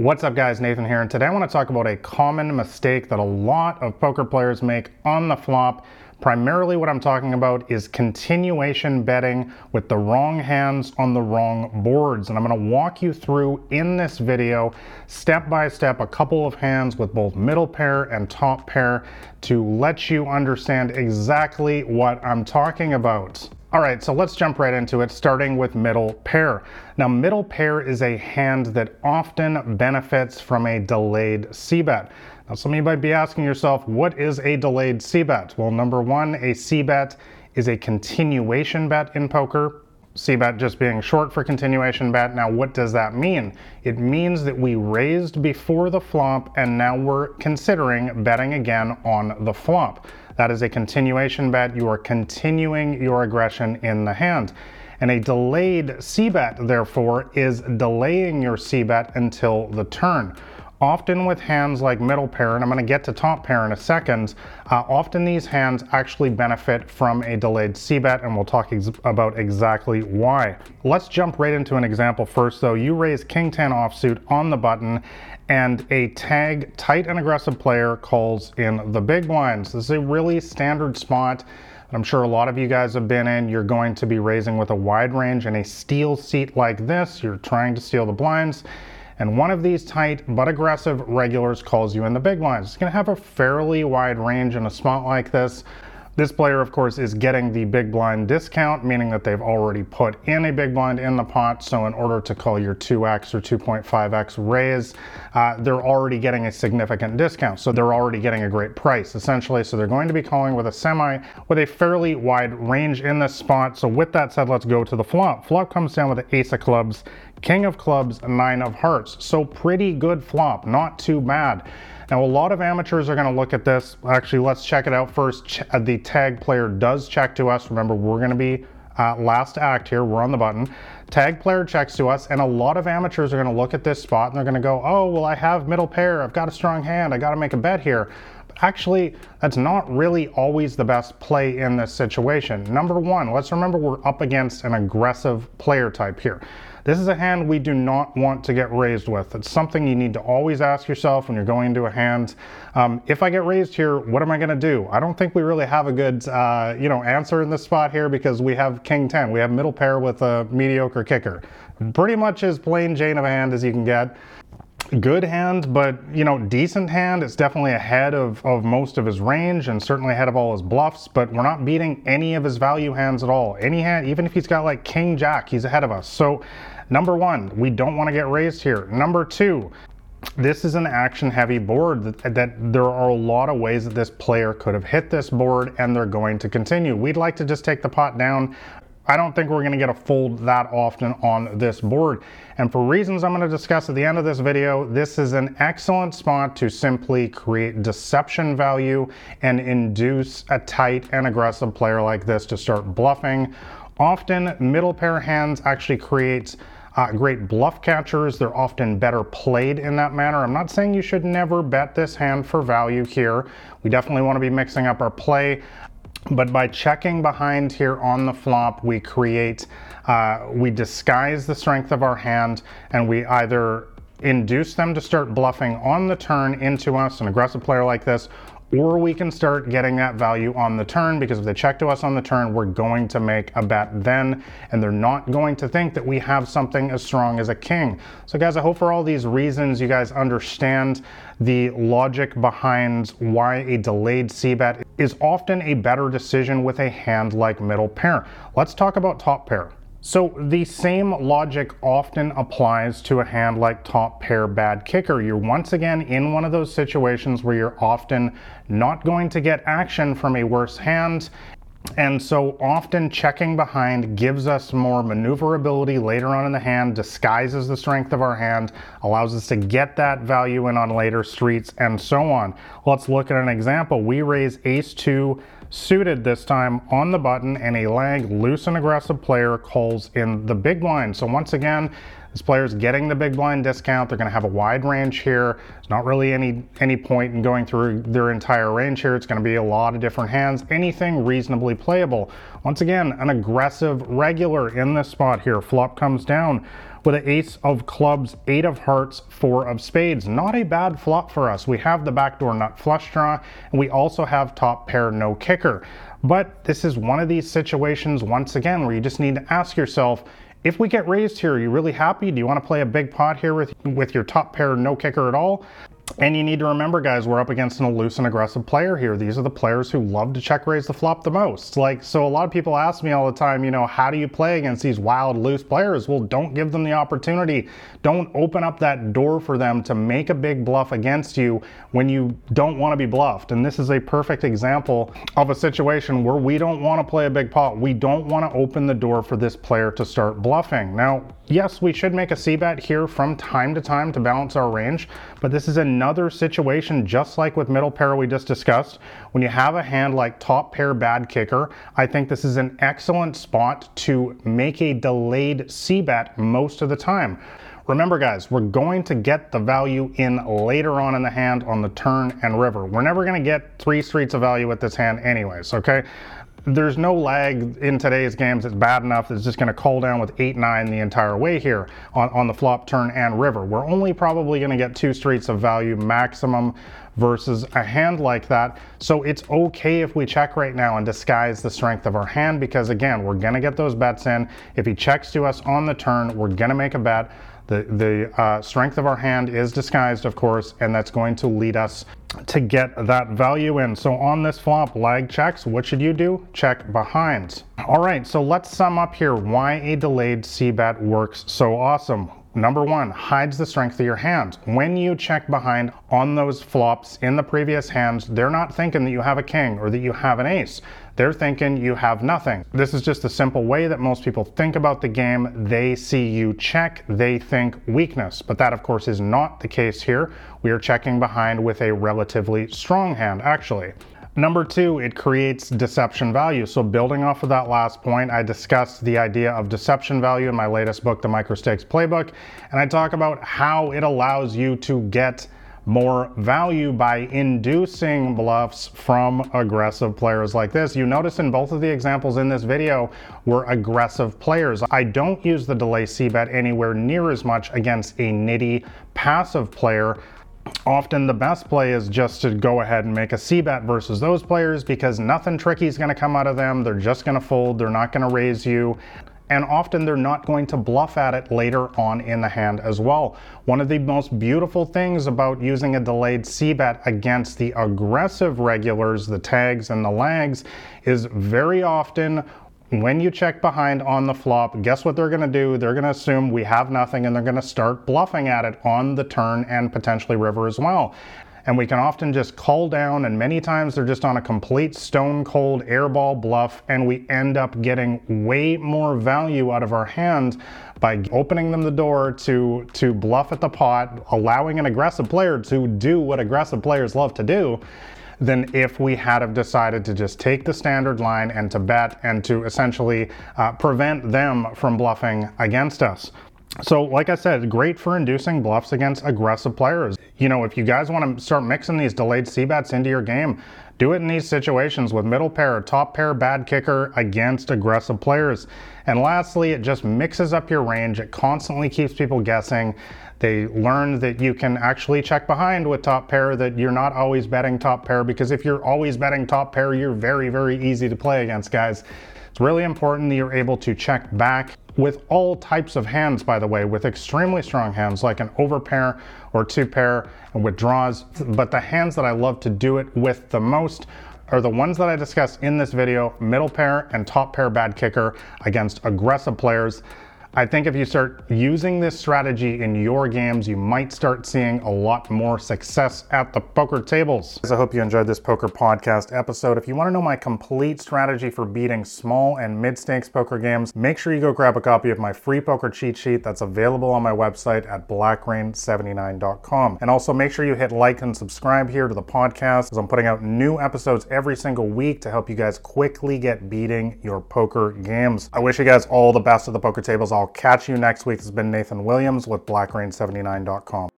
What's up guys, Nathan here, and today I want to talk about a common mistake that a lot of poker players make on the flop. Primarily what I'm talking about is continuation betting with the wrong hands on the wrong boards. And I'm going to walk you through in this video, step by step, a couple of hands with both middle pair and top pair to let you understand exactly what I'm talking about. All right, so let's jump right into it, starting with middle pair. Now, middle pair is a hand that often benefits from a delayed c-bet. Now, some of you might be asking yourself, what is a delayed c-bet? Well, number one, a c-bet is a continuation bet in poker. C-bet just being short for continuation bet. Now, what does that mean? It means that we raised before the flop and now we're considering betting again on the flop. That is a continuation bet. You are continuing your aggression in the hand. And a delayed c-bet, therefore, is delaying your c-bet until the turn. Often with hands like middle pair, and I'm going to get to top pair in a second, uh, often these hands actually benefit from a delayed c-bet, and we'll talk ex about exactly why. Let's jump right into an example first, though. You raise king 10 offsuit on the button, and a tag tight and aggressive player calls in the big blinds. This is a really standard spot. I'm sure a lot of you guys have been in. You're going to be raising with a wide range in a steal seat like this. You're trying to steal the blinds and one of these tight but aggressive regulars calls you in the big blinds. It's going to have a fairly wide range in a spot like this. This player, of course, is getting the big blind discount, meaning that they've already put in a big blind in the pot. So in order to call your 2x or 2.5x raise, uh, they're already getting a significant discount. So they're already getting a great price, essentially. So they're going to be calling with a semi with a fairly wide range in this spot. So with that said, let's go to the flop. Flop comes down with the ace of clubs, king of clubs, nine of hearts. So pretty good flop, not too bad. Now, a lot of amateurs are going to look at this. Actually, let's check it out first. Uh, the tag player does check to us. Remember, we're going to be uh, last act here. We're on the button. Tag player checks to us, and a lot of amateurs are going to look at this spot and they're going to go, oh, well, I have middle pair. I've got a strong hand. I got to make a bet here. Actually, that's not really always the best play in this situation. Number one, let's remember we're up against an aggressive player type here. This is a hand we do not want to get raised with. It's something you need to always ask yourself when you're going into a hand. Um, if I get raised here, what am I going to do? I don't think we really have a good, uh, you know, answer in this spot here because we have king 10. We have middle pair with a mediocre kicker. Pretty much as plain Jane of a hand as you can get good hand, but you know, decent hand. It's definitely ahead of, of most of his range and certainly ahead of all his bluffs, but we're not beating any of his value hands at all. Any hand, even if he's got like King Jack, he's ahead of us. So number one, we don't want to get raised here. Number two, this is an action heavy board that, that, there are a lot of ways that this player could have hit this board and they're going to continue. We'd like to just take the pot down I don't think we're going to get a fold that often on this board. And for reasons I'm going to discuss at the end of this video, this is an excellent spot to simply create deception value and induce a tight and aggressive player like this to start bluffing. Often middle pair hands actually creates uh, great bluff catchers. They're often better played in that manner. I'm not saying you should never bet this hand for value here. We definitely want to be mixing up our play. But by checking behind here on the flop, we create, uh, we disguise the strength of our hand and we either induce them to start bluffing on the turn into us, an aggressive player like this, or we can start getting that value on the turn because if they check to us on the turn, we're going to make a bet then, and they're not going to think that we have something as strong as a king. So guys, I hope for all these reasons you guys understand the logic behind why a delayed c-bet is often a better decision with a hand like middle pair. Let's talk about top pair. So the same logic often applies to a hand like top pair bad kicker. You're once again in one of those situations where you're often not going to get action from a worse hand. And so often checking behind gives us more maneuverability later on in the hand, disguises the strength of our hand, allows us to get that value in on later streets and so on. Let's look at an example. We raise ace two suited this time on the button and a lag loose and aggressive player calls in the big blind. So once again, This player's getting the big blind discount. They're going to have a wide range here. There's not really any any point in going through their entire range here. It's going to be a lot of different hands. Anything reasonably playable. Once again, an aggressive regular in this spot here. Flop comes down with an ace of clubs, eight of hearts, four of spades. Not a bad flop for us. We have the backdoor nut flush draw, and we also have top pair no kicker. But this is one of these situations, once again, where you just need to ask yourself, if we get raised here, are you really happy? Do you want to play a big pot here with, with your top pair no kicker at all? And you need to remember, guys, we're up against an loose and aggressive player here. These are the players who love to check raise the flop the most. Like, so a lot of people ask me all the time, you know, how do you play against these wild, loose players? Well, don't give them the opportunity. Don't open up that door for them to make a big bluff against you when you don't want to be bluffed. And this is a perfect example of a situation where we don't want to play a big pot. We don't want to open the door for this player to start bluffing. Now, yes, we should make a c-bet here from time to time to balance our range, but this is another situation just like with middle pair we just discussed. When you have a hand like top pair bad kicker, I think this is an excellent spot to make a delayed c-bet most of the time. Remember guys, we're going to get the value in later on in the hand on the turn and river. We're never gonna get three streets of value with this hand anyways, okay? There's no lag in today's games It's bad enough it's just going to call down with 8-9 the entire way here on, on the flop, turn, and river. We're only probably going to get two streets of value maximum versus a hand like that. So it's okay if we check right now and disguise the strength of our hand because again, we're going to get those bets in. If he checks to us on the turn, we're going to make a bet. The, the uh, strength of our hand is disguised, of course, and that's going to lead us to get that value in. So on this flop, lag checks, what should you do? Check behind. All right, so let's sum up here why a delayed c-bet works so awesome. Number one, hides the strength of your hand. When you check behind on those flops in the previous hands, they're not thinking that you have a king or that you have an ace. They're thinking you have nothing. This is just a simple way that most people think about the game. They see you check, they think weakness. But that, of course, is not the case here. We are checking behind with a relatively strong hand, actually. Number two, it creates deception value. So building off of that last point, I discussed the idea of deception value in my latest book, The Microstakes Playbook, and I talk about how it allows you to get more value by inducing bluffs from aggressive players like this. You notice in both of the examples in this video were aggressive players. I don't use the delay c-bet anywhere near as much against a nitty passive player often the best play is just to go ahead and make a c-bet versus those players because nothing tricky is going to come out of them. They're just going to fold. They're not going to raise you. And often they're not going to bluff at it later on in the hand as well. One of the most beautiful things about using a delayed c-bet against the aggressive regulars, the tags and the lags, is very often when you check behind on the flop, guess what they're going to do? They're going to assume we have nothing and they're going to start bluffing at it on the turn and potentially river as well. And we can often just call down, and many times they're just on a complete stone cold airball bluff, and we end up getting way more value out of our hand by opening them the door to, to bluff at the pot, allowing an aggressive player to do what aggressive players love to do than if we had have decided to just take the standard line and to bet and to essentially uh, prevent them from bluffing against us. So, like I said, great for inducing bluffs against aggressive players. You know, if you guys want to start mixing these delayed c-bets into your game, do it in these situations with middle pair, top pair, bad kicker against aggressive players. And lastly, it just mixes up your range. It constantly keeps people guessing. They learn that you can actually check behind with top pair, that you're not always betting top pair, because if you're always betting top pair, you're very, very easy to play against, guys. It's really important that you're able to check back with all types of hands, by the way, with extremely strong hands like an overpair or two pair and with draws. But the hands that I love to do it with the most are the ones that I discuss in this video, middle pair and top pair bad kicker against aggressive players. I think if you start using this strategy in your games, you might start seeing a lot more success at the poker tables. I hope you enjoyed this poker podcast episode. If you want to know my complete strategy for beating small and mid stakes poker games, make sure you go grab a copy of my free poker cheat sheet that's available on my website at blackrain79.com. And also make sure you hit like and subscribe here to the podcast as I'm putting out new episodes every single week to help you guys quickly get beating your poker games. I wish you guys all the best at the poker tables. I'll catch you next week. This has been Nathan Williams with BlackRain79.com.